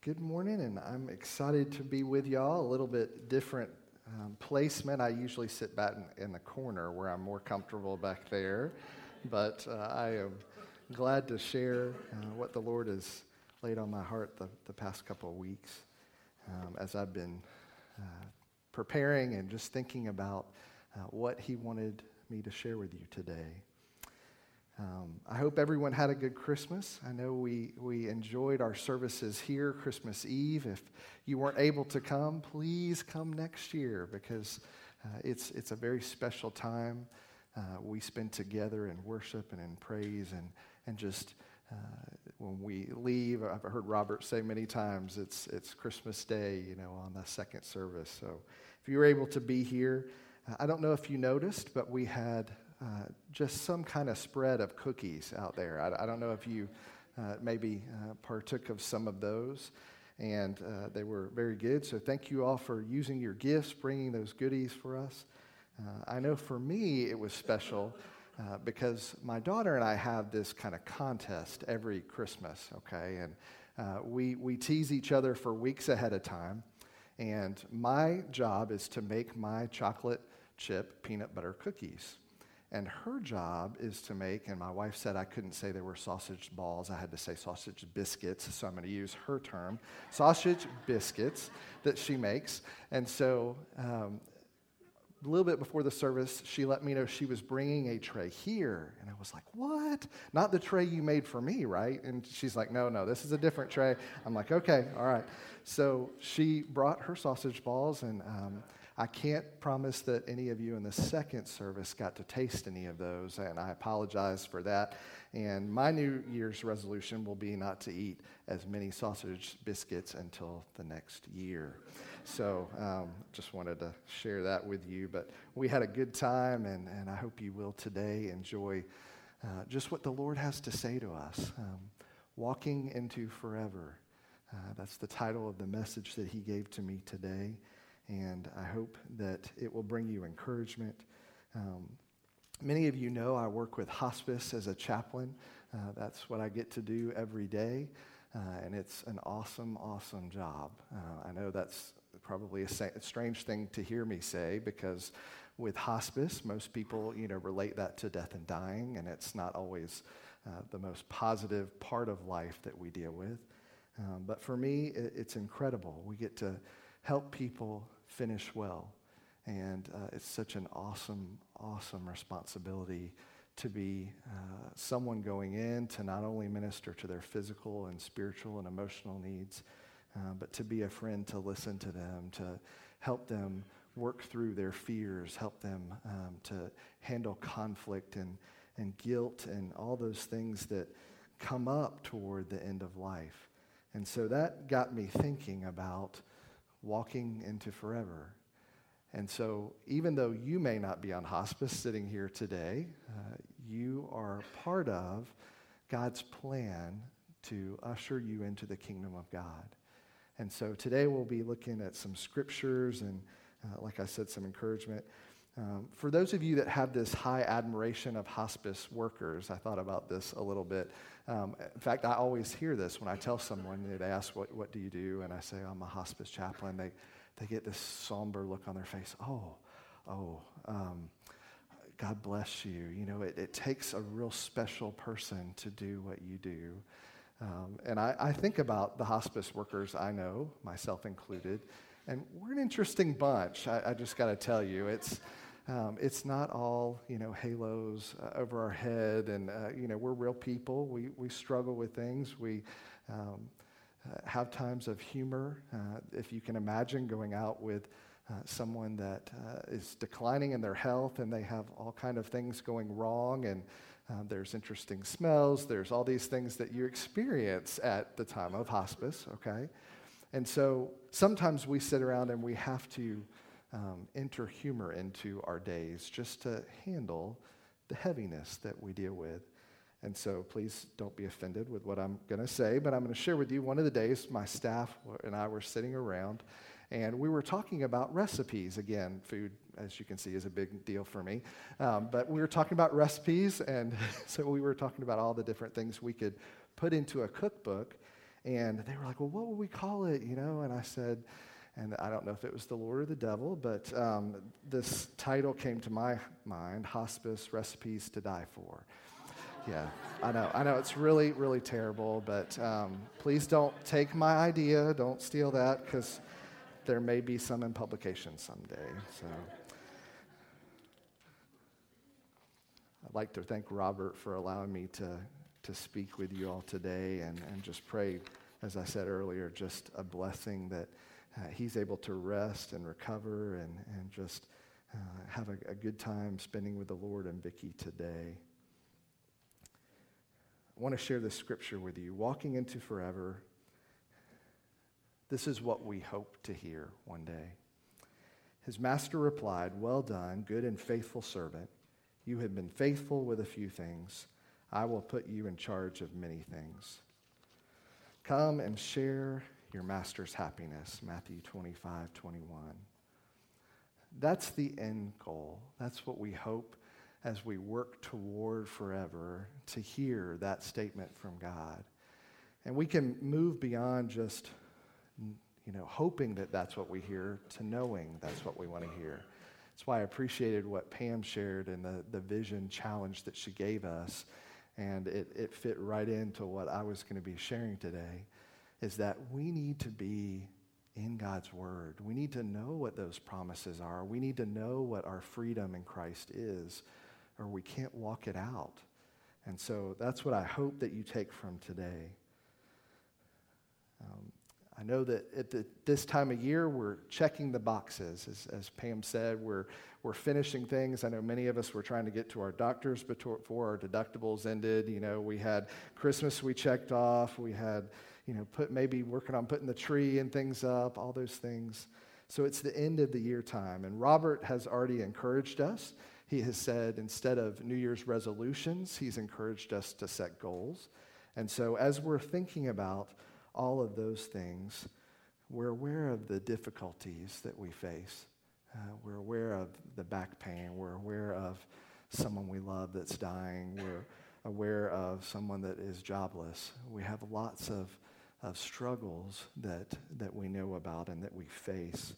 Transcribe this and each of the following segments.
Good morning, and I'm excited to be with y'all. A little bit different um, placement. I usually sit back in, in, the corner where I'm more comfortable back there, but uh, I am glad to share uh, what the Lord has laid on my heart the, the past couple of weeks um, as I've been uh, preparing and just thinking about uh, what He wanted me to share with you today. Um, I hope everyone had a good Christmas. I know we, we enjoyed our services here Christmas Eve. If you weren't able to come, please come next year because uh, it's, it's a very special time. Uh, we spend together in worship and in praise and, and just uh, when we leave, I've heard Robert say many times it's, it's Christmas Day, you know, on the second service. So if you were able to be here, uh, I don't know if you noticed, but we had uh, just some kind of spread of cookies out there. I, I don't know if you uh, maybe uh, partook of some of those, and uh, they were very good. So thank you all for using your gifts, bringing those goodies for us. Uh, I know for me it was special. Uh, because my daughter and I have this kind of contest every Christmas, okay? And we, we tease each other for weeks ahead of time. And my job is to make my chocolate chip peanut butter cookies. And her job is to make, and my wife said I couldn't say they were sausage balls. I had to say sausage biscuits, so I'm going to use her term sausage biscuits that she makes. And so, um, a little bit before the service, she let me know she was bringing a tray here. And I was like, What? Not the tray you made for me, right? And she's like, No, no, this is a different tray. I'm like, Okay, all right. So she brought her sausage balls, and um, I can't promise that any of you in the second service got to taste any of those, and I apologize for that. And my New Year's resolution will be not to eat as many sausage biscuits until the next year. So um, just wanted to share that with you. But we had a good time, and, and I hope you will today enjoy uh, just what the Lord has to say to us. Um, walking into forever. Uh, that's the title of the message that He gave to me today and I hope that it will bring you encouragement. Um, many of you know I work with hospice as a chaplain. Uh, that's what I get to do every day, uh, and it's an awesome, awesome job. Uh, I know that's probably a, sa- a, strange thing to hear me say because with hospice, most people you know relate that to death and dying, and it's not always uh, the most positive part of life that we deal with. Um, but for me, it, it's incredible. We get to help people finish well. And uh, it's such an awesome, awesome responsibility to be uh, someone going in to not only minister to their physical and spiritual and emotional needs, uh, but to be a friend to listen to them, to help them work through their fears, help them um, to handle conflict and, and guilt and all those things that come up toward the end of life. And so that got me thinking about walking into forever. And so, even though you may not be on hospice sitting here today, uh, you are part of God's plan to usher you into the kingdom of God. And so, today we'll be looking at some scriptures and, uh, like I said, some encouragement. Um, for those of you that have this high admiration of hospice workers, I thought about this a little bit. Um, in fact, I always hear this when I tell someone, they ask, what, what do you do? And I say, I'm a hospice chaplain. They, they get this somber look on their face. Oh, oh, um, God bless you. You know, it, it, takes a real special person to do what you do. Um, and I, I think about the hospice workers I know, myself included, and we're an interesting bunch. I, I just got to tell you, it's um, it's not all you know halos uh, over our head, and uh, you know we're real people. We we struggle with things. We um, uh, have times of humor. Uh, if you can imagine going out with uh, someone that uh, is declining in their health, and they have all kind of things going wrong, and um, there's interesting smells. There's all these things that you experience at the time of hospice. Okay, and so sometimes we sit around and we have to um, enter humor into our days just to handle the heaviness that we deal with. And so please don't be offended with what I'm going to say, but I'm going to share with you one of the days my staff and I were sitting around and we were talking about recipes. Again, food, as you can see, is a big deal for me. Um, but we were talking about recipes, and so we were talking about all the different things we could put into a cookbook. And they were like, well, what would we call it? You know, and I said, and I don't know if it was the Lord or the devil, but um, this title came to my mind Hospice Recipes to Die For. Yeah, I know. I know it's really, really terrible, but um, please don't take my idea. Don't steal that because there may be some in publication someday. So I'd like to thank Robert for allowing me to, to speak with you all today and, and just pray, as I said earlier, just a blessing that uh, he's able to rest and recover and, and just uh, have a, a good time spending with the Lord and Vicki today. I want to share this scripture with you. Walking into forever, this is what we hope to hear one day. His master replied, Well done, good and faithful servant. You have been faithful with a few things. I will put you in charge of many things. Come and share your master's happiness. Matthew 25, 21. That's the end goal. That's what we hope as we work toward forever to hear that statement from God. And we can move beyond just, you know, hoping that that's what we hear to knowing that's what we want to hear. That's why I appreciated what Pam shared and the, the vision challenge that she gave us. And it, it fit right into what I was going to be sharing today is that we need to be in God's Word. We need to know what those promises are. We need to know what our freedom in Christ is, or we can't walk it out. And so that's what I hope that you take from today. Um, I know that at the, this time of year, we're checking the boxes. As, as, Pam said, we're, we're finishing things. I know many of us were trying to get to our doctors before our deductibles ended. You know, we had Christmas we checked off. We had you know, put maybe working on putting the tree and things up, all those things. So it's the end of the year time. And Robert has already encouraged us. He has said instead of New Year's resolutions, he's encouraged us to set goals. And so as we're thinking about all of those things, we're aware of the difficulties that we face. Uh, we're aware of the back pain. We're aware of someone we love that's dying. We're aware of someone that is jobless. We have lots of of struggles that, that we know about and that we face.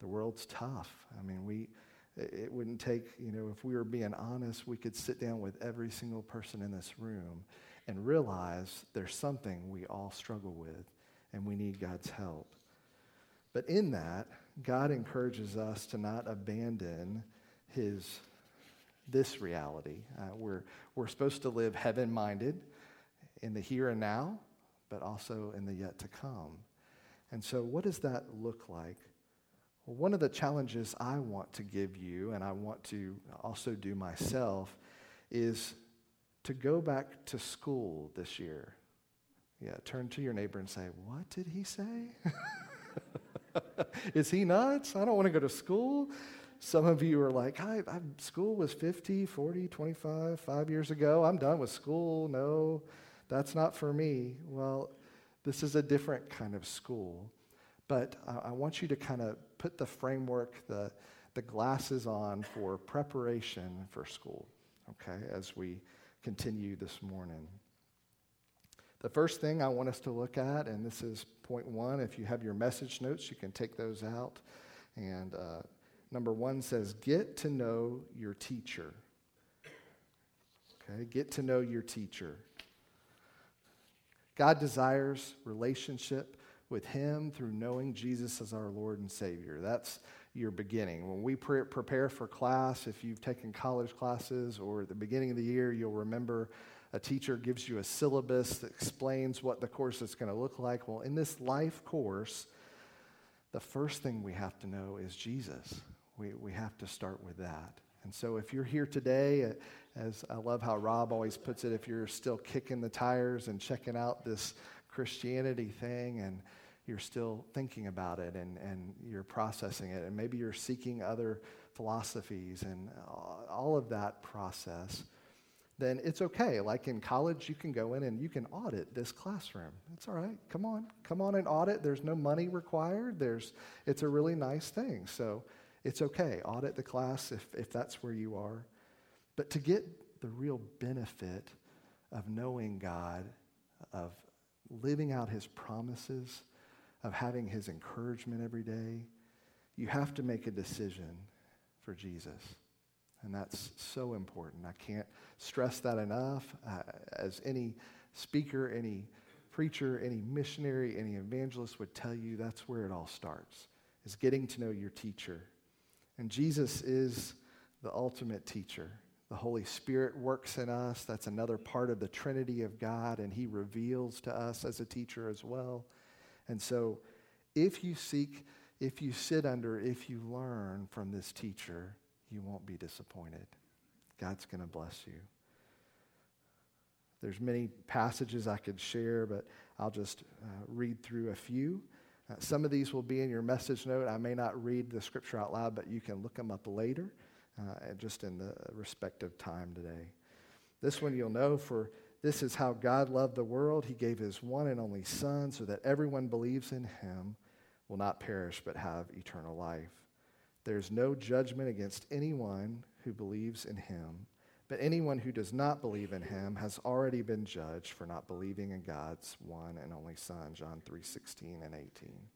The world's tough. I mean, we, it wouldn't take, you know, if we were being honest, we could sit down with every single person in this room and realize there's something we all struggle with and we need God's help. But in that, God encourages us to not abandon his this reality. Uh, we're, we're supposed to live heaven minded in the here and now, but also in the yet to come. And so, what does that look like? Well, one of the challenges I want to give you, and I want to also do myself, is to go back to school this year. Yeah, turn to your neighbor and say, What did he say? is he nuts? I don't want to go to school. Some of you are like, I, I, school was 50, 40, 25, five years ago. I'm done with school. No. That's not for me. Well, this is a different kind of school. But I, I want you to kind of put the framework, the, the glasses on for preparation for school, okay, as we continue this morning. The first thing I want us to look at, and this is point one, if you have your message notes, you can take those out. And uh, number one says, get to know your teacher. Okay, get to know your teacher. God desires relationship with Him through knowing Jesus as our Lord and Savior. That's your beginning. When we pre- prepare for class, if you've taken college classes or at the beginning of the year, you'll remember a teacher gives you a syllabus that explains what the course is going to look like. Well, in this life course, the first thing we have to know is Jesus. We, we have to start with that. And so if you're here today uh, as I love how Rob always puts it, if you're still kicking the tires and checking out this Christianity thing and you're still thinking about it and, and you're processing it, and maybe you're seeking other philosophies and all of that process, then it's okay. Like in college, you can go in and you can audit this classroom. It's all right. Come on. Come on and audit. There's no money required. There's, it's a really nice thing. So it's okay. Audit the class if, if that's where you are. But to get the real benefit of knowing God, of living out his promises, of having his encouragement every day, you have to make a decision for Jesus. And that's so important. I can't stress that enough. Uh, as any speaker, any preacher, any missionary, any evangelist would tell you, that's where it all starts, is getting to know your teacher. And Jesus is the ultimate teacher. The Holy Spirit works in us. That's another part of the Trinity of God, and He reveals to us as a teacher as well. And so, if you seek, if you sit under, if you learn from this teacher, you won't be disappointed. God's going to bless you. There's many passages I could share, but I'll just uh, read through a few. Uh, some of these will be in your message note. I may not read the scripture out loud, but you can look them up later, uh, just in the respective time today. This one you'll know for this is how God loved the world. He gave his one and only Son so that everyone believes in him will not perish but have eternal life. There's no judgment against anyone who believes in him, but anyone who does not believe in him has already been judged for not believing in God's one and only Son, John 3:16 and 18.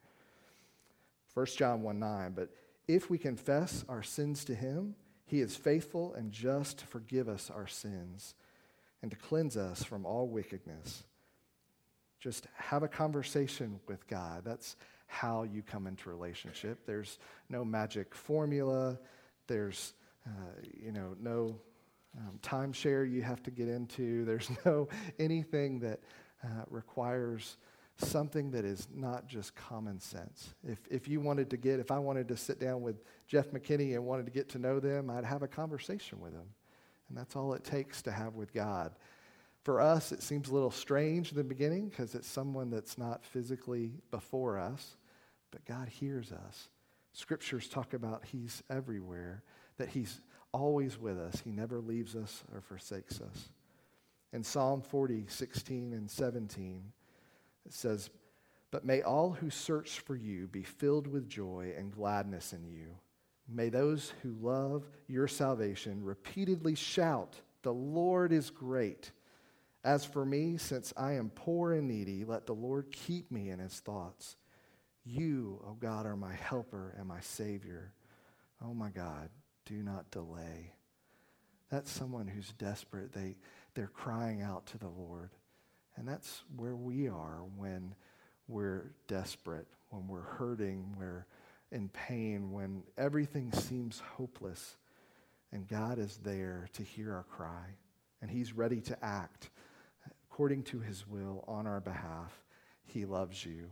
1 John 1 9, but if we confess our sins to him, he is faithful and just to forgive us our sins and to cleanse us from all wickedness. Just have a conversation with God. That's how you come into relationship. There's no magic formula. There's, uh, you know, no um, timeshare you have to get into. There's no anything that uh, requires something that is not just common sense. If, if you wanted to get, if I wanted to sit down with Jeff McKinney and wanted to get to know them, I'd have a conversation with them. And that's all it takes to have with God. For us, it seems a little strange in the beginning because it's someone that's not physically before us but God hears us. Scriptures talk about He's everywhere, that He's always with us. He never leaves us or forsakes us. In Psalm 40, 16 and 17, it says, But may all who search for you be filled with joy and gladness in you. May those who love your salvation repeatedly shout, The Lord is great. As for me, since I am poor and needy, let the Lord keep me in his thoughts. You, O oh God, are my helper and my Savior. Oh my God, do not delay. That's someone who's desperate. They, they're crying out to the Lord. And that's where we are when we're desperate, when we're hurting, we're in pain, when everything seems hopeless. And God is there to hear our cry. And He's ready to act according to His will on our behalf. He loves you.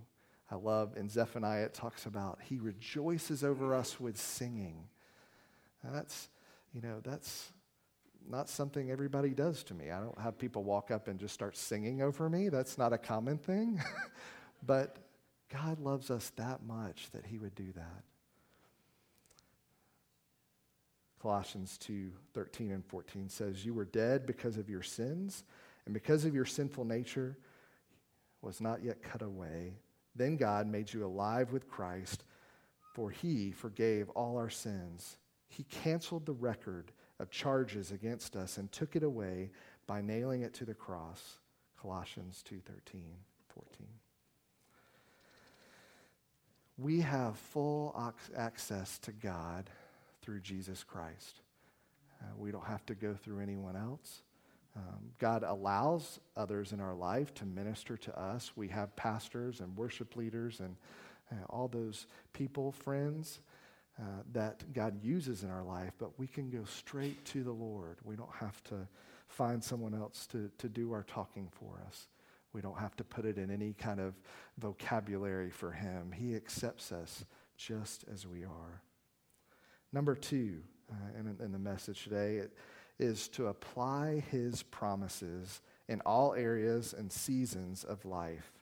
I love in Zephaniah, it talks about he rejoices over us with singing. Now that's, you know, that's not something everybody does to me. I don't have people walk up and just start singing over me. That's not a common thing. but God loves us that much that he would do that. Colossians 2 13 and 14 says, You were dead because of your sins, and because of your sinful nature was not yet cut away then God made you alive with Christ, for he forgave all our sins. He canceled the record of charges against us and took it away by nailing it to the cross. Colossians 2:13, 14. We have full access to God through Jesus Christ. Uh, we don't have to go through anyone else. Um, God allows others in our life to minister to us. We have pastors and worship leaders and uh, all those people, friends uh, that God uses in our life, but we can go straight to the Lord. We don't have to find someone else to, to do our talking for us. We don't have to put it in any kind of vocabulary for Him. He accepts us just as we are. Number two, uh, in, in the message today, is to apply his promises in all areas and seasons of life.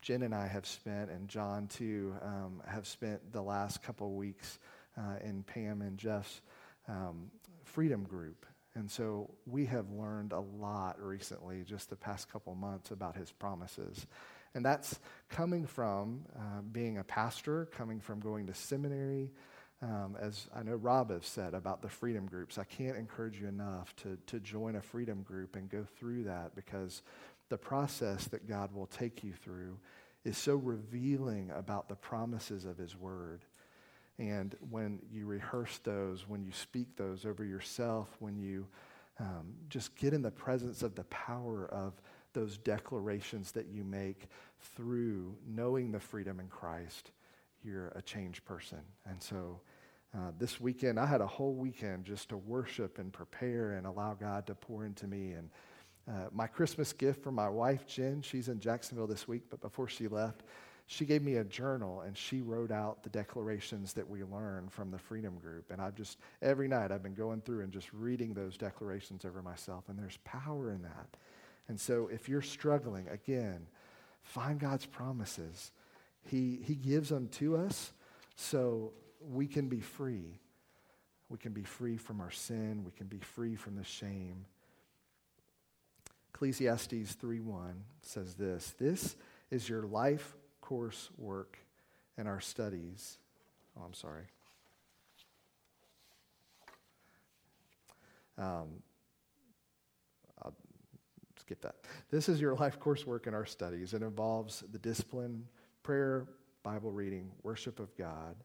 Jen and I have spent, and John too, um, have spent the last couple of weeks uh, in Pam and Jeff's um, freedom group. And so we have learned a lot recently, just the past couple months, about his promises. And that's coming from uh, being a pastor, coming from going to seminary, Um, as I know Rob has said about the freedom groups, I can't encourage you enough to, to join a freedom group and go through that because the process that God will take you through is so revealing about the promises of His Word. And when you rehearse those, when you speak those over yourself, when you um, just get in the presence of the power of those declarations that you make through knowing the freedom in Christ, you're a changed person. And so uh, this weekend, I had a whole weekend just to worship and prepare and allow God to pour into me. And uh, my Christmas gift for my wife, Jen, she's in Jacksonville this week, but before she left, she gave me a journal and she wrote out the declarations that we learned from the Freedom Group. And I've just, every night, I've been going through and just reading those declarations over myself. And there's power in that. And so if you're struggling, again, find God's promises. He, he gives them to us so we can be free. We can be free from our sin, we can be free from the shame. Ecclesiastes 3:1 says this, this is your life course work and our studies. Oh, I'm sorry. Um, I'll skip that. This is your life course work in our studies. It involves the discipline, prayer, Bible reading, worship of God.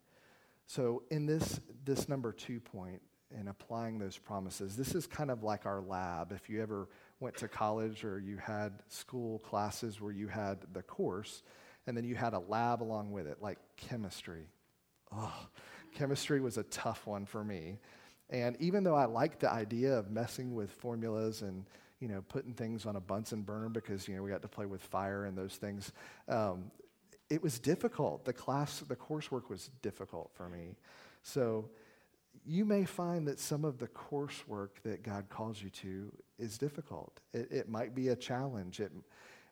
So, in this, this number two point, in applying those promises, this is kind of like our lab. If you ever went to college or you had school classes where you had the course and then you had a lab along with it, like chemistry. Oh, chemistry was a tough one for me. And even though I liked the idea of messing with formulas and you know putting things on a Bunsen burner because you know we got to play with fire and those things, um, it was difficult. The class, the coursework was difficult for me. So you may find that some of the coursework that God calls you to is difficult. It, it might be a challenge. It,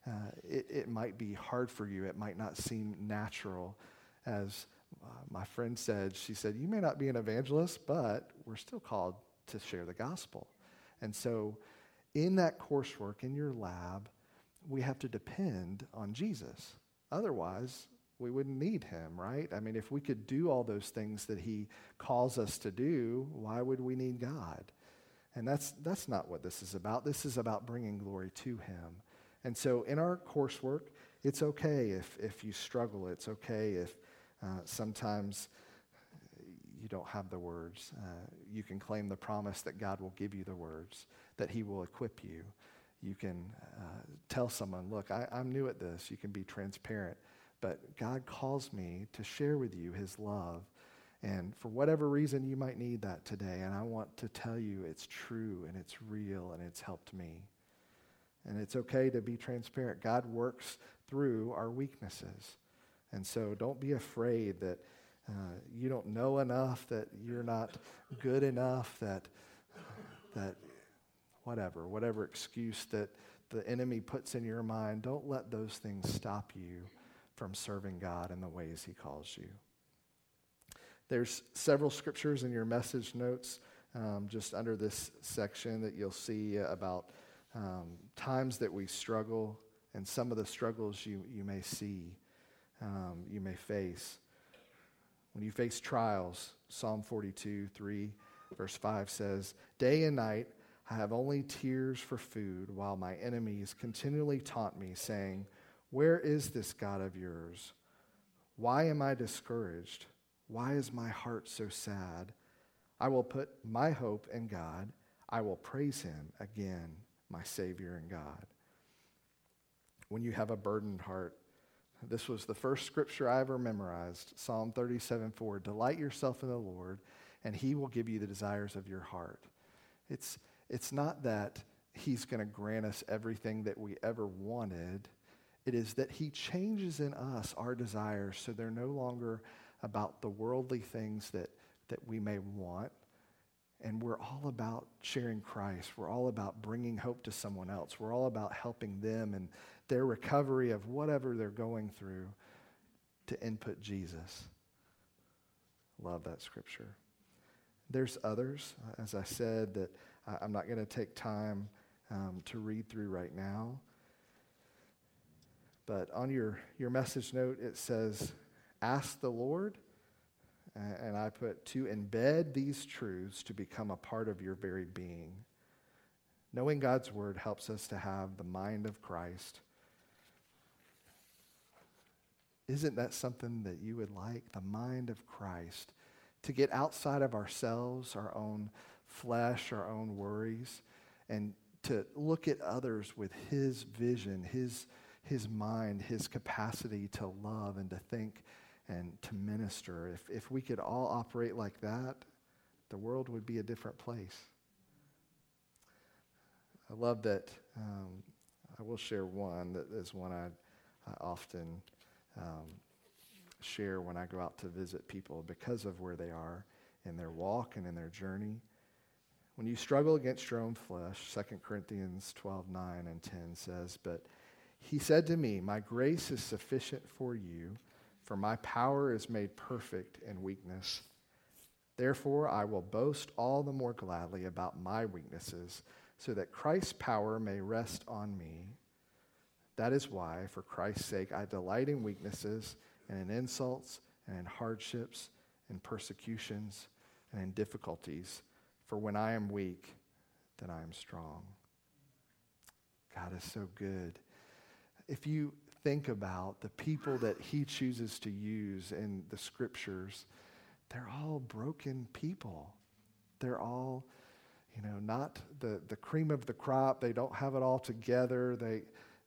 uh, it, it, might be hard for you. It might not seem natural. As uh, my friend said, she said, You may not be an evangelist, but we're still called to share the gospel. And so, in that coursework, in your lab, we have to depend on Jesus. Otherwise, we wouldn't need him, right? I mean, if we could do all those things that he calls us to do, why would we need God? And that's, that's not what this is about. This is about bringing glory to him. And so in our coursework, it's okay if, if you struggle. It's okay if uh, sometimes you don't have the words. Uh, you can claim the promise that God will give you the words, that He will equip you. You can uh, tell someone, look, I, I'm new at this. You can be transparent. But God calls me to share with you His love. And for whatever reason, you might need that today. And I want to tell you it's true and it's real and it's helped me. And it's okay to be transparent. God works through our weaknesses. And so don't be afraid that uh, you don't know enough, that you're not good enough, that, that whatever, whatever excuse that the enemy puts in your mind, don't let those things stop you from serving God in the ways he calls you. There's several scriptures in your message notes um, just under this section that you'll see about um, times that we struggle and some of the struggles you, you may see, um, you may face. When you face trials, Psalm 42, 3, verse 5 says, Day and night I have only tears for food, while my enemies continually taunt me, saying, Where is this God of yours? Why am I discouraged? Why is my heart so sad? I will put my hope in God. I will praise him again my Savior and God. When you have a burdened heart, this was the first scripture I ever memorized Psalm 37 4. Delight yourself in the Lord, and he will give you the desires of your heart. It's, it's not that he's going to grant us everything that we ever wanted, it is that he changes in us our desires so they're no longer about the worldly things that, that we may want, and we're all about sharing Christ. We're all about bringing hope to someone else. We're all about helping them and their recovery of whatever they're going through to input Jesus. Love that scripture. There's others, as I said, that I'm not going to take time um, to read through right now. But on your, your message note, it says, Ask the Lord and I put to embed these truths to become a part of your very being. Knowing God's word helps us to have the mind of Christ. Isn't that something that you would like? The mind of Christ. To get outside of ourselves, our own flesh, our own worries, and to look at others with His vision, His, his mind, His capacity to love and to think and to minister. If, if we could all operate like that, the world would be a different place. I love that. Um, I will share one that is one I, I often um, share when I go out to visit people because of where they are in their walk and in their journey. When you struggle against your own flesh, 2 Corinthians 12 9 and 10 says, But he said to me, My grace is sufficient for you for my power is made perfect in weakness. Therefore, I will boast all the more gladly about my weaknesses, so that Christ's power may rest on me. That is why, for Christ's sake, I delight in weaknesses and in insults and in hardships and persecutions and in difficulties. For when I am weak, then I am strong. God is so good. If you think about the people that he chooses to use in the scriptures, they're all broken people. They're all, you know, not the, the cream of the crop. They don't have it all together. They,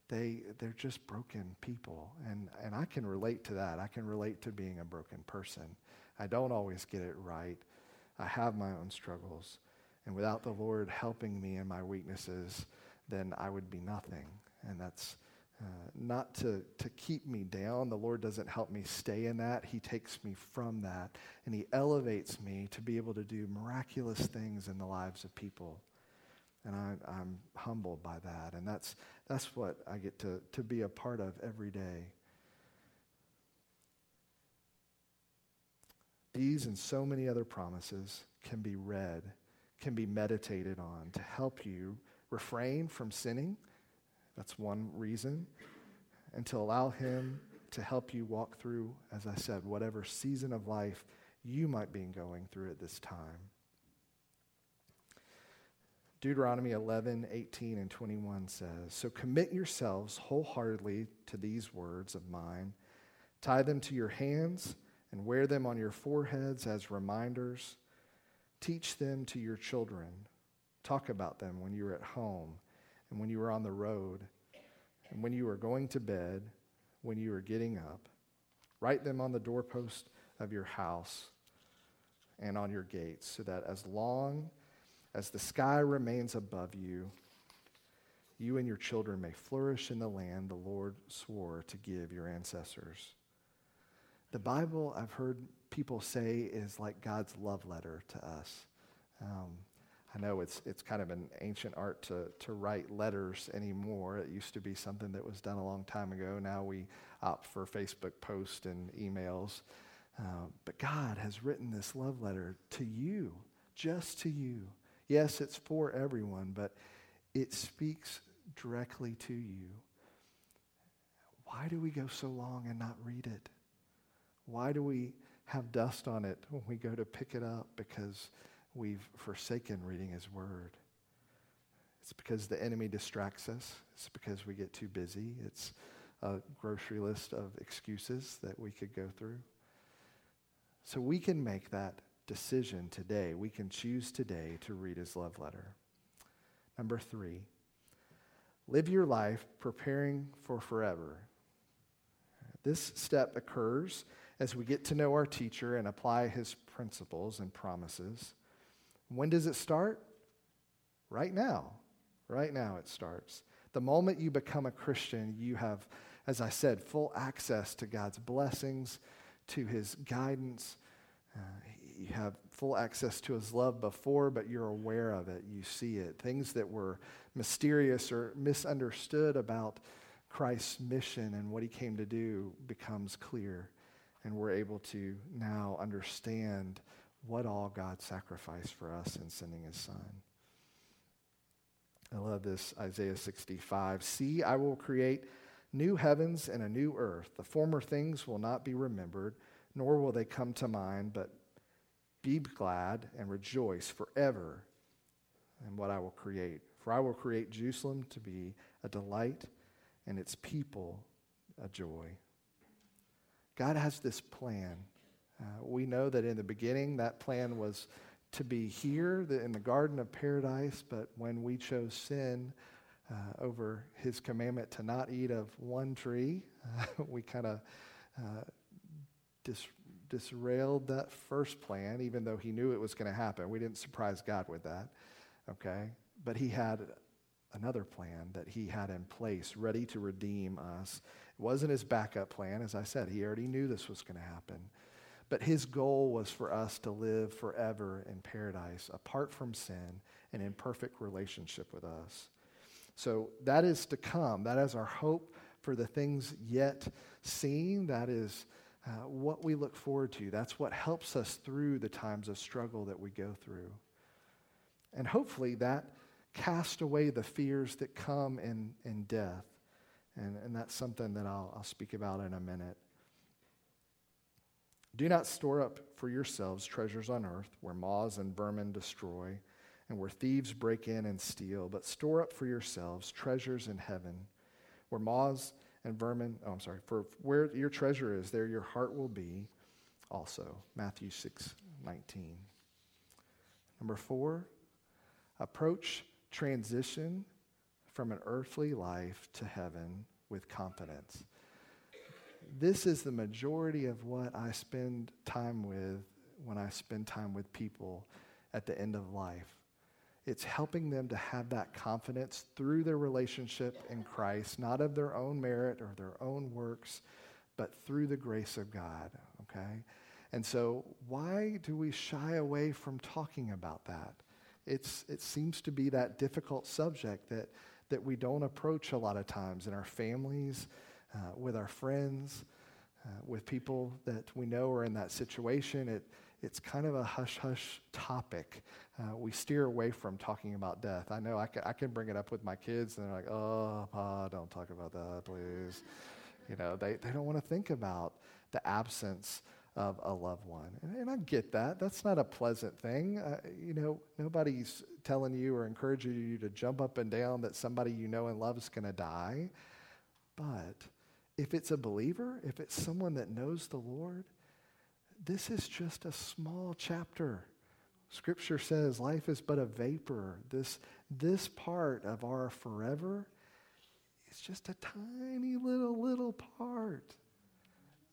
they, they're just broken people. And, and I can relate to that. I can relate to being a broken person. I don't always get it right. I have my own struggles. And without the Lord helping me in my weaknesses, then I would be nothing. And that's uh, not to, to keep me down. The Lord doesn't help me stay in that. He takes me from that and He elevates me to be able to do miraculous things in the lives of people. And I, I'm humbled by that. And that's, that's what I get to, to be a part of every day. These and so many other promises can be read, can be meditated on to help you refrain from sinning that's one reason. And to allow Him to help you walk through, as I said, whatever season of life you might be going through at this time. Deuteronomy 11, 18, and 21 says, So commit yourselves wholeheartedly to these words of mine. Tie them to your hands and wear them on your foreheads as reminders. Teach them to your children. Talk about them when you're at home and when you were on the road, and when you were going to bed, when you were getting up. Write them on the doorpost of your house and on your gates, so that as long as the sky remains above you, you and your children may flourish in the land the Lord swore to give your ancestors. The Bible, I've heard people say, is like God's love letter to us. Um, I know it's, it's kind of an ancient art to, to write letters anymore. It used to be something that was done a long time ago. Now we opt for Facebook posts and emails. Uh, but God has written this love letter to you, just to you. Yes, it's for everyone, but it speaks directly to you. Why do we go so long and not read it? Why do we have dust on it when we go to pick it up? Because we've forsaken reading His Word. It's because the enemy distracts us. It's because we get too busy. It's a grocery list of excuses that we could go through. So we can make that decision today. We can choose today to read His love letter. Number three, live your life preparing for forever. This step occurs as we get to know our teacher and apply his principles and promises. When does it start? Right now. Right now it starts. The moment you become a Christian, you have, as I said, full access to God's blessings, to his guidance. Uh, you have full access to his love before, but you're aware of it. You see it. Things that were mysterious or misunderstood about Christ's mission and what he came to do becomes clear. And we're able to now understand what all God sacrificed for us in sending his son. I love this Isaiah 65. See, I will create new heavens and a new earth. The former things will not be remembered, nor will they come to mind, but be glad and rejoice forever in what I will create. For I will create Jerusalem to be a delight and its people a joy. God has this plan. Uh, we know that in the beginning, that plan was to be here in the Garden of Paradise, but when we chose sin uh, over his commandment to not eat of one tree, uh, we kind of dis- disrailed that first plan, even though he knew it was going to happen. We didn't surprise God with that, okay? But he had another plan that he had in place, ready to redeem us. It wasn't his backup plan, as I said. He already knew this was going to happen. But his goal was for us to live forever in paradise, apart from sin and in perfect relationship with us. So that is to come. That is our hope for the things yet seen. That is uh, what we look forward to. That's what helps us through the times of struggle that we go through. And hopefully that cast away the fears that come in, in death. And, and that's something that I'll, I'll speak about in a minute. Do not store up for yourselves treasures on earth where moths and vermin destroy and where thieves break in and steal, but store up for yourselves treasures in heaven where moths and vermin, oh, I'm sorry, for where your treasure is, there your heart will be also. Matthew 6 19. Number four, approach transition from an earthly life to heaven with confidence. This is the majority of what I spend time with when I spend time with people at the end of life. It's helping them to have that confidence through their relationship in Christ, not of their own merit or their own works, but through the grace of God, okay? And so, why do we shy away from talking about that? It's, it seems to be that difficult subject that, that we don't approach a lot of times in our families, uh, with our friends, uh, with people that we know are in that situation. It, it's kind of a hush hush topic. Uh, we steer away from talking about death. I know I can, I can bring it up with my kids, and they're like, oh, Pa, don't talk about that, please. You know, they, they don't want to think about the absence of a loved one. And, and I get that. That's not a pleasant thing. Uh, you know, nobody's telling you or encouraging you to jump up and down that somebody you know and love is going to die. But if it's a believer, if it's someone that knows the Lord, this is just a small chapter. Scripture says life is but a vapor. This, this part of our forever is just a tiny little, little part.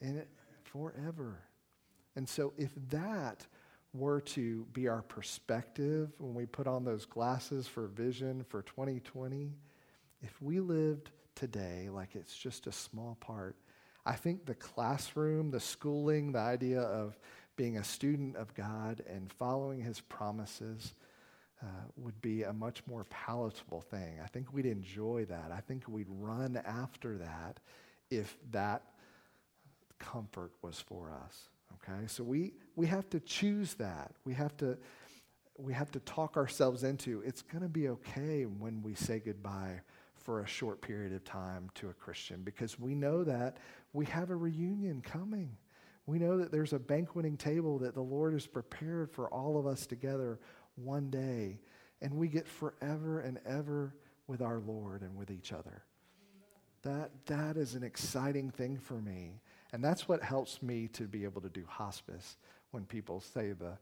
in it forever. And so, if that were to be our perspective when we put on those glasses for vision for 2020, if we lived today like it's just a small part, I think the classroom, the schooling, the idea of being a student of God and following his promises uh, would be a much more palatable thing. I think we'd enjoy that. I think we'd run after that if that comfort was for us. Okay? So we, we have to choose that. We have to, we have to talk ourselves into it's going to be okay when we say goodbye for a short period of time to a Christian because we know that we have a reunion coming. We know that there's a banqueting table that the Lord has prepared for all of us together one day, and we get forever and ever with our Lord and with each other. That, that is an exciting thing for me. And that's what helps me to be able to do hospice when people say the,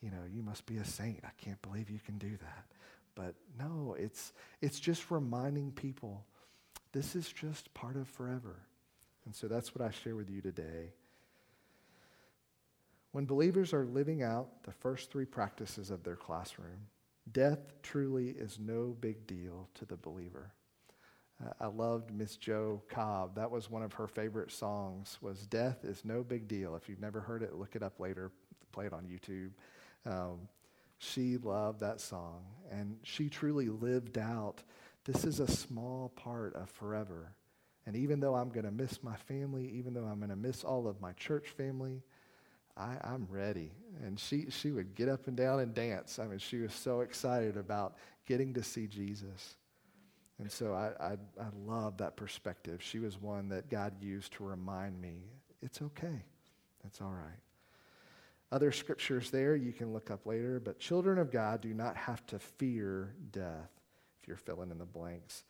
you know, you must be a saint. I can't believe you can do that. But no, it's, it's just reminding people this is just part of forever. And so that's what I share with you today. When believers are living out the first three practices of their classroom, death truly is no big deal to the believer. Uh, I loved Miss Joe Cobb. That was one of her favorite songs. Was "Death is No Big Deal." If you've never heard it, look it up later. Play it on YouTube. Um, she loved that song, and she truly lived out. This is a small part of forever. And even though I'm going to miss my family, even though I'm going to miss all of my church family, I, am ready. And she, she would get up and down and dance. I mean, she was so excited about getting to see Jesus. And so I, I, I love that perspective. She was one that God used to remind me it's okay. It's all right. Other scriptures there you can look up later, but children of God do not have to fear death, if you're filling in the blanks.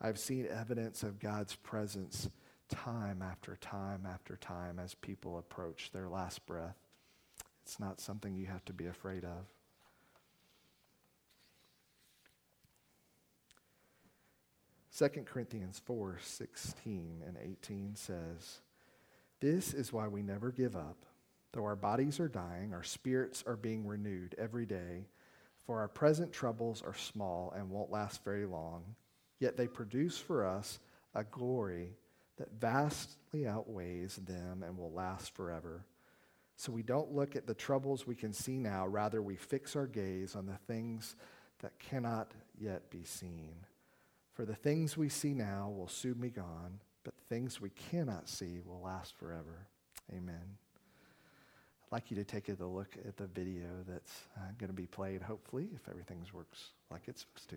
I've seen evidence of God's presence time after time after time as people approach their last breath. It's not something you have to be afraid of. 2 Corinthians 4 16 and 18 says, This is why we never give up. Though our bodies are dying, our spirits are being renewed every day. For our present troubles are small and won't last very long, yet they produce for us a glory that vastly outweighs them and will last forever. So we don't look at the troubles we can see now, rather, we fix our gaze on the things that cannot yet be seen. For the things we see now will soon be gone, but things we cannot see will last forever. Amen. I'd like you to take a look at the video that's uh, going to be played, hopefully, if everything works like it's supposed to.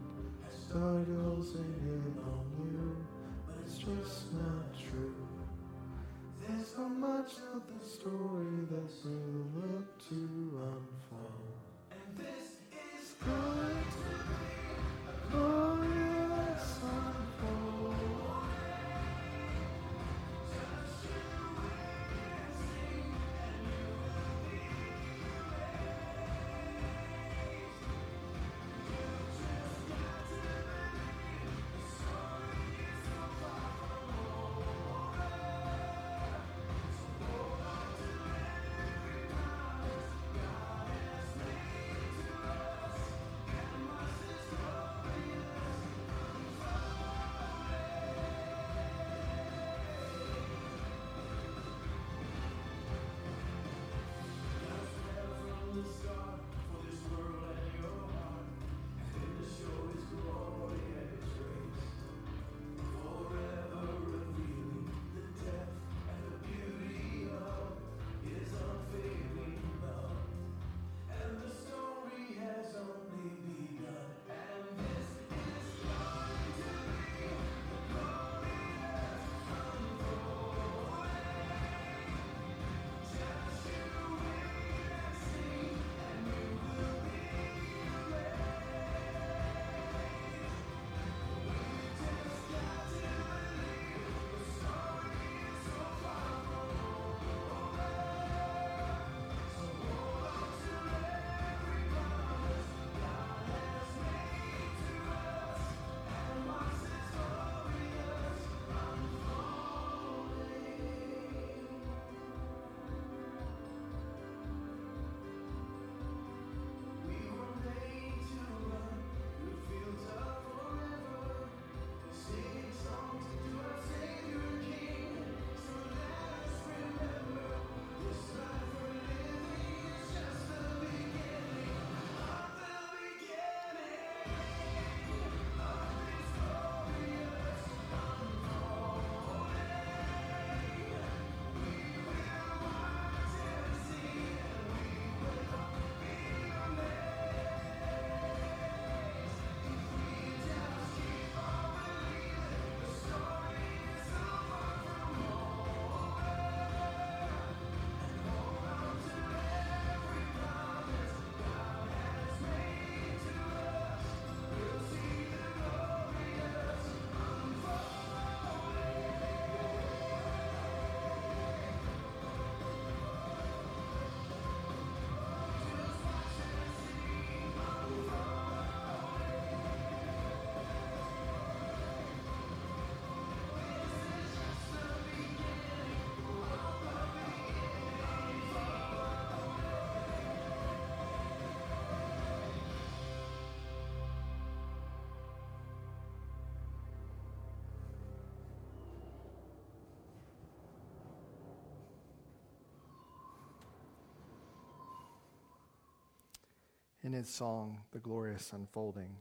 In his song, The Glorious Unfolding,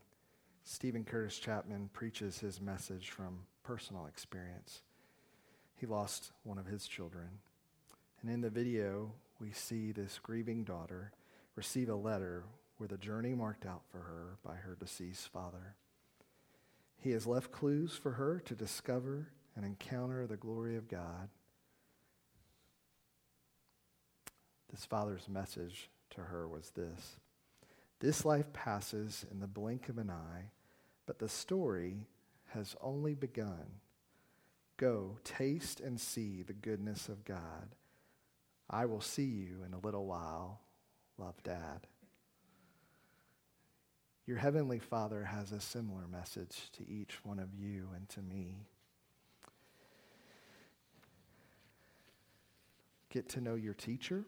Steven Curtis Chapman preaches his message from personal experience. He lost one of his children. And in the video, we see this grieving daughter receive a letter with a journey marked out for her by her deceased father. He has left clues for her to discover and encounter the glory of God. This father's message to her was this This life passes in the blink of an eye, but the story has only begun. Go, taste and see the goodness of God. I will see you in a little while. Love, Dad. Your Heavenly Father has a similar message to each one of you and to me. Get to know your teacher.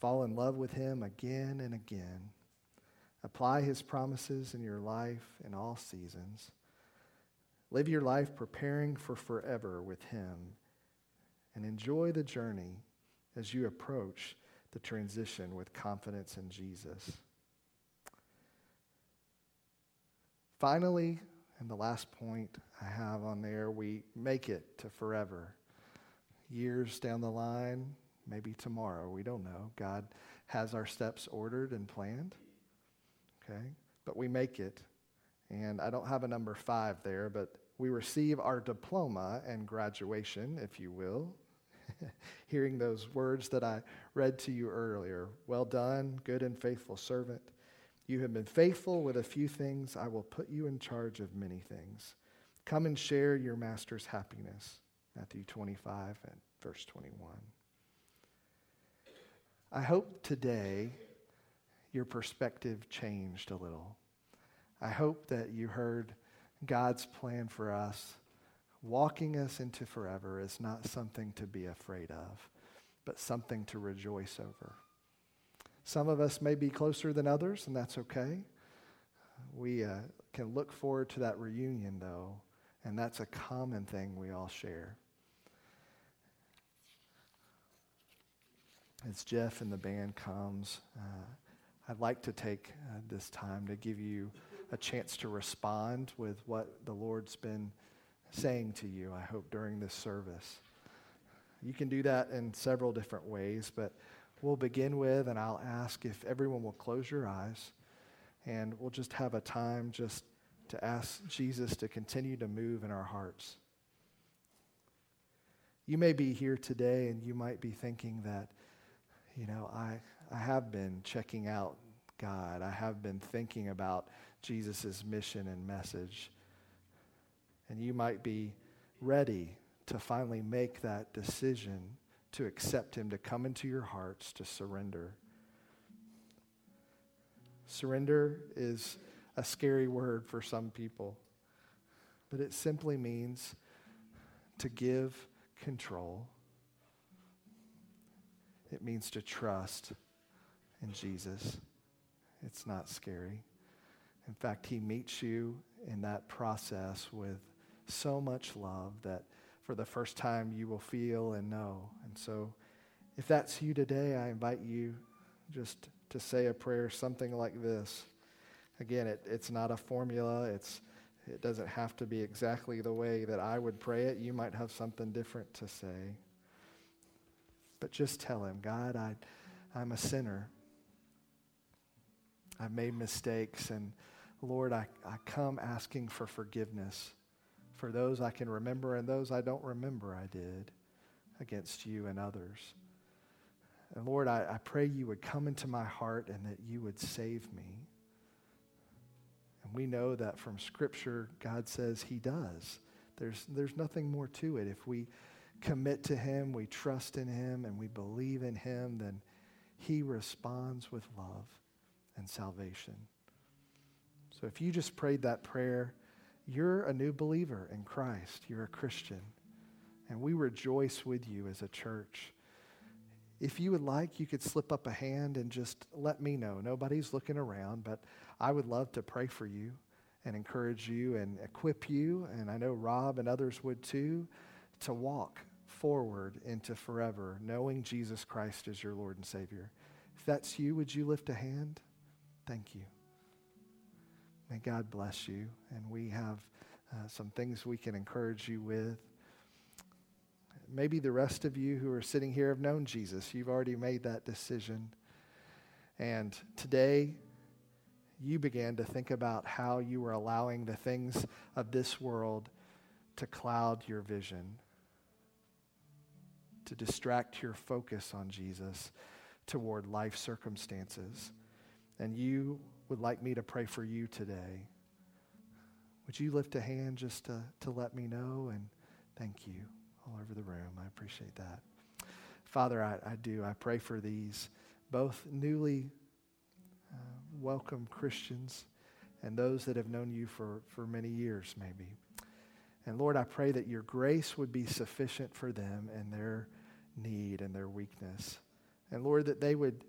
Fall in love with him again and again. Apply his promises in your life in all seasons. Live your life preparing for forever with him and enjoy the journey as you approach the transition with confidence in Jesus. Finally, and the last point I have on there, we make it to forever. Years down the line, maybe tomorrow, we don't know. God has our steps ordered and planned. Okay? But we make it. And I don't have a number five there, but we receive our diploma and graduation, if you will. Hearing those words that I read to you earlier. Well done, good and faithful servant. You have been faithful with a few things. I will put you in charge of many things. Come and share your master's happiness. Matthew 25 and verse 21. I hope today your perspective changed a little. I hope that you heard God's plan for us. Walking us into forever is not something to be afraid of, but something to rejoice over. Some of us may be closer than others, and that's okay. We uh, can look forward to that reunion, though, and that's a common thing we all share. As Jeff and the band comes, uh, I'd like to take uh, this time to give you a chance to respond with what the Lord's been saying to you, I hope, during this service. You can do that in several different ways, but we'll begin with, and I'll ask if everyone will close your eyes, and we'll just have a time just to ask Jesus to continue to move in our hearts. You may be here today and you might be thinking that, you know, I, I have been checking out God. I have been thinking about Jesus' mission and message. And you might be ready to finally make that decision to accept Him, to come into your hearts, to surrender. Surrender is a scary word for some people, but it simply means to give control. It means to trust in Jesus. It's not scary. In fact, He meets you in that process with so much love that for the first time you will feel and know. And so, if that's you today, I invite you just to say a prayer, something like this. Again, it, it's not a formula. It's, it doesn't have to be exactly the way that I would pray it. You might have something different to say. But just tell him, God, I, I'm a sinner. I've made mistakes, and Lord, I, I come asking for forgiveness for those I can remember and those I don't remember I did against you and others. And Lord, I, I pray you would come into my heart and that you would save me. And we know that from Scripture, God says He does. There's, there's nothing more to it. If we commit to Him, we trust in Him, and we believe in Him, then He responds with love and salvation. So if you just prayed that prayer, you're a new believer in Christ. You're a Christian. And we rejoice with you as a church. If you would like, you could slip up a hand and just let me know. Nobody's looking around, but I would love to pray for you and encourage you and equip you. And I know Rob and others would too, to walk forward into forever, knowing Jesus Christ as your Lord and Savior. If that's you, would you lift a hand? Thank you. May God bless you. And we have uh, some things we can encourage you with. Maybe the rest of you who are sitting here have known Jesus. You've already made that decision. And today, you began to think about how you were allowing the things of this world to cloud your vision, to distract your focus on Jesus toward life circumstances. And you would like me to pray for you today. Would you lift a hand just to, to let me know? And thank you all over the room. I appreciate that. Father, I, I do. I pray for these both newly uh, welcome Christians and those that have known you for, for many years, maybe. And Lord, I pray that your grace would be sufficient for them and their need and their weakness. And Lord, that they would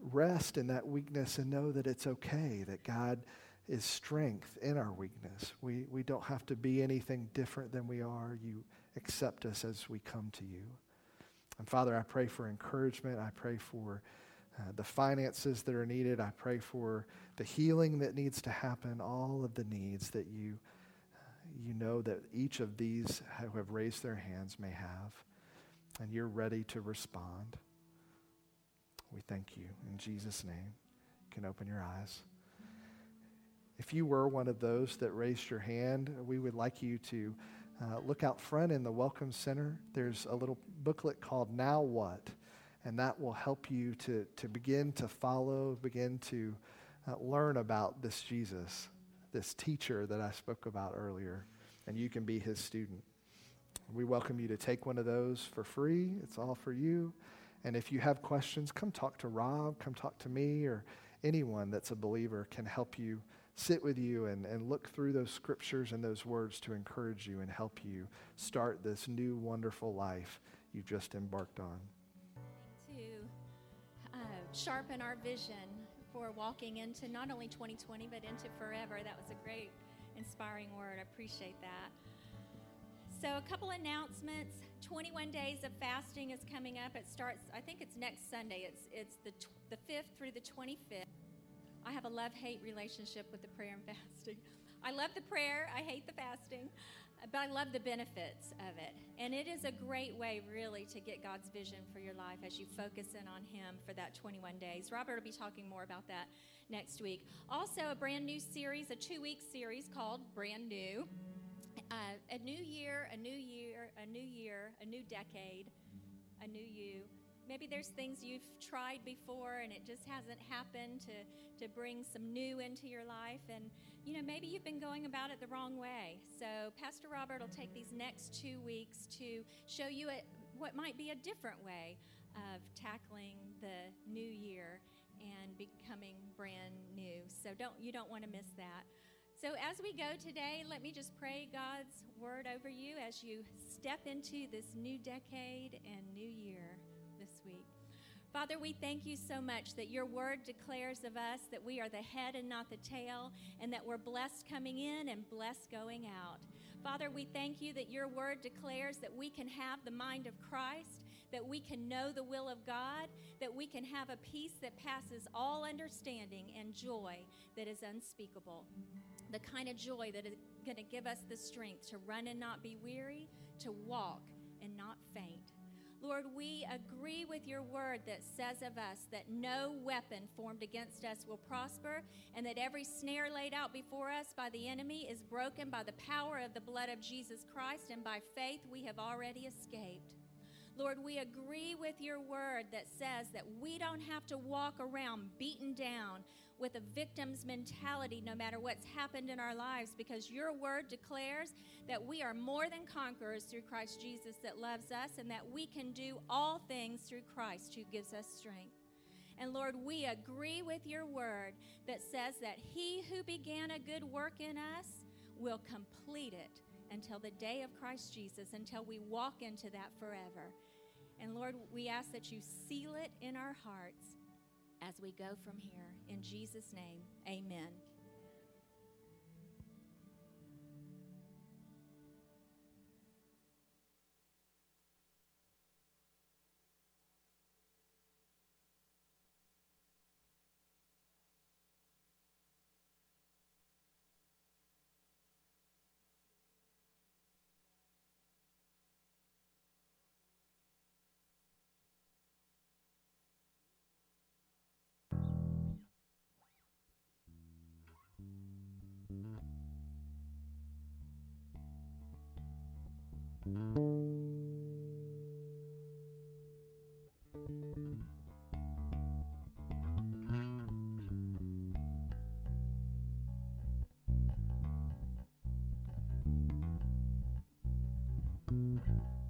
rest in that weakness and know that it's okay, that God is strength in our weakness. We, we don't have to be anything different than we are. You accept us as we come to you. And Father, I pray for encouragement. I pray for uh, the finances that are needed. I pray for the healing that needs to happen, all of the needs that you, uh, you know that each of these who have raised their hands may have. And you're ready to respond. We thank you. In Jesus' name, you can open your eyes. If you were one of those that raised your hand, we would like you to uh, look out front in the Welcome Center. There's a little booklet called Now What, and that will help you to, to begin to follow, begin to uh, learn about this Jesus, this teacher that I spoke about earlier, and you can be his student. We welcome you to take one of those for free. It's all for you. And if you have questions, come talk to Rob, come talk to me, or anyone that's a believer can help you sit with you and, and look through those scriptures and those words to encourage you and help you start this new wonderful life you've just embarked on. To uh, sharpen our vision for walking into not only 2020 but into forever. That was a great, inspiring word. I appreciate that. So, a couple announcements. 21 days of fasting is coming up. It starts, I think it's next Sunday. It's, it's the, tw- the 5th through the 25th. I have a love hate relationship with the prayer and fasting. I love the prayer, I hate the fasting, but I love the benefits of it. And it is a great way, really, to get God's vision for your life as you focus in on Him for that 21 days. Robert will be talking more about that next week. Also, a brand new series, a two week series called Brand New. Uh, a new year, a new year, a new year, a new decade, a new you maybe there's things you've tried before and it just hasn't happened to, to bring some new into your life. And, you know, maybe you've been going about it the wrong way. So, Pastor Robert will take these next two weeks to show you a, what might be a different way of tackling the new year and becoming brand new. So, don't, you don't want to miss that. So, as we go today, let me just pray God's word over you as you step into this new decade and new year this week. Father, we thank you so much that your word declares of us that we are the head and not the tail, and that we're blessed coming in and blessed going out. Father, we thank you that your word declares that we can have the mind of Christ, that we can know the will of God, that we can have a peace that passes all understanding and joy that is unspeakable. The kind of joy that is going to give us the strength to run and not be weary, to walk and not faint. Lord, we agree with your word that says of us that no weapon formed against us will prosper, and that every snare laid out before us by the enemy is broken by the power of the blood of Jesus Christ, and by faith we have already escaped. Lord, we agree with your word that says that we don't have to walk around beaten down with a victim's mentality no matter what's happened in our lives because your word declares that we are more than conquerors through Christ Jesus that loves us and that we can do all things through Christ who gives us strength. And Lord, we agree with your word that says that he who began a good work in us will complete it until the day of Christ Jesus, until we walk into that forever. And Lord, we ask that you seal it in our hearts as we go from here. In Jesus' name, amen. Thank mm -hmm. you.